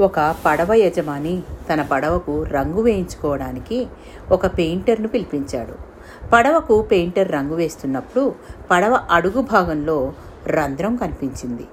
ఒక పడవ యజమాని తన పడవకు రంగు వేయించుకోవడానికి ఒక పెయింటర్ను పిలిపించాడు. పడవకు పెయింటర్ రంగు వేస్తున్నప్పుడు పడవ అడుగు భాగంలో రంధ్రం కనిపించింది.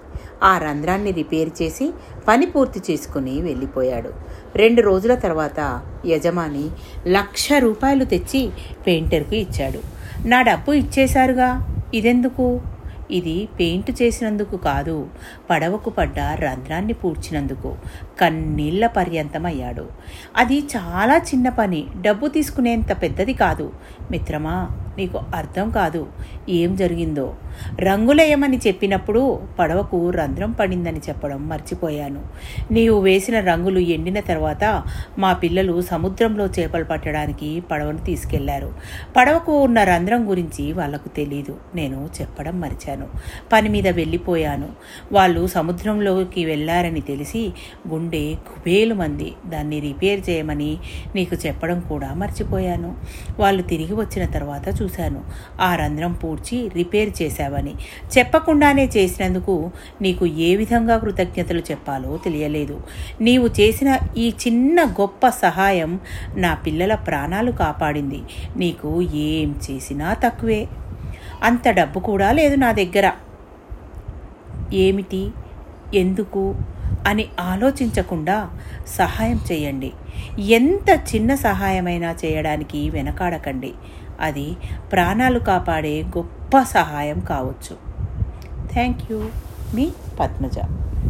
ఆ రంధ్రాన్ని రిపేర్ చేసి పని పూర్తి చేసుకుని వెళ్ళిపోయాడు. రెండు రోజుల తర్వాత యజమాని లక్ష రూపాయలు తెచ్చి పెయింటర్కు ఇచ్చాడు. నా డబ్బు ఇచ్చేశారుగా ఇదెందుకు? ఇది పెయింట్ చేసినందుకు కాదు పడవకు పడ్డ రంధ్రాన్ని పూడ్చినందుకు. కన్నీళ్ళ పర్యంతమయ్యాడు. అది చాలా చిన్న పని డబ్బు తీసుకునేంత పెద్దది కాదు. మిత్రమా నీకు అర్థం కాదు. ఏం జరిగిందో? రంగులేయమని చెప్పినప్పుడు పడవకు రంధ్రం పడిందని చెప్పడం మర్చిపోయాను. నీవు వేసిన రంగులు ఎండిన తర్వాత మా పిల్లలు సముద్రంలో చేపలు పట్టడానికి పడవను తీసుకెళ్ళారు. పడవకు ఉన్న రంధ్రం గురించి వాళ్ళకు తెలీదు. నేను చెప్పడం మరిచాను. పని మీద వెళ్ళిపోయాను. వాళ్ళు సముద్రంలోకి వెళ్ళారని తెలిసి గుండె కుబేలు మంది. దాన్ని రిపేర్ చేయమని నీకు చెప్పడం కూడా మర్చిపోయాను. వాళ్ళు తిరిగి వచ్చిన తర్వాత చూ చూశాను. ఆ రంధ్రం పూడ్చి రిపేర్ చేశావని. చెప్పకుండానే చేసినందుకు నీకు ఏ విధంగా కృతజ్ఞతలు చెప్పాలో తెలియలేదు. నీవు చేసిన ఈ చిన్న గొప్ప సహాయం నా పిల్లల ప్రాణాలు కాపాడింది. నీకు ఏం చేసినా తక్కువే. అంత డబ్బు కూడా లేదు నా దగ్గర. ఏమిటి? ఎందుకు? అని ఆలోచించకుండా సహాయం చేయండి. ఎంత చిన్న సహాయమైనా చేయడానికి వెనకాడకండి. అది ప్రాణాలు కాపాడే గొప్ప సహాయం కావచ్చు. థ్యాంక్ యూ మీ పద్మజ.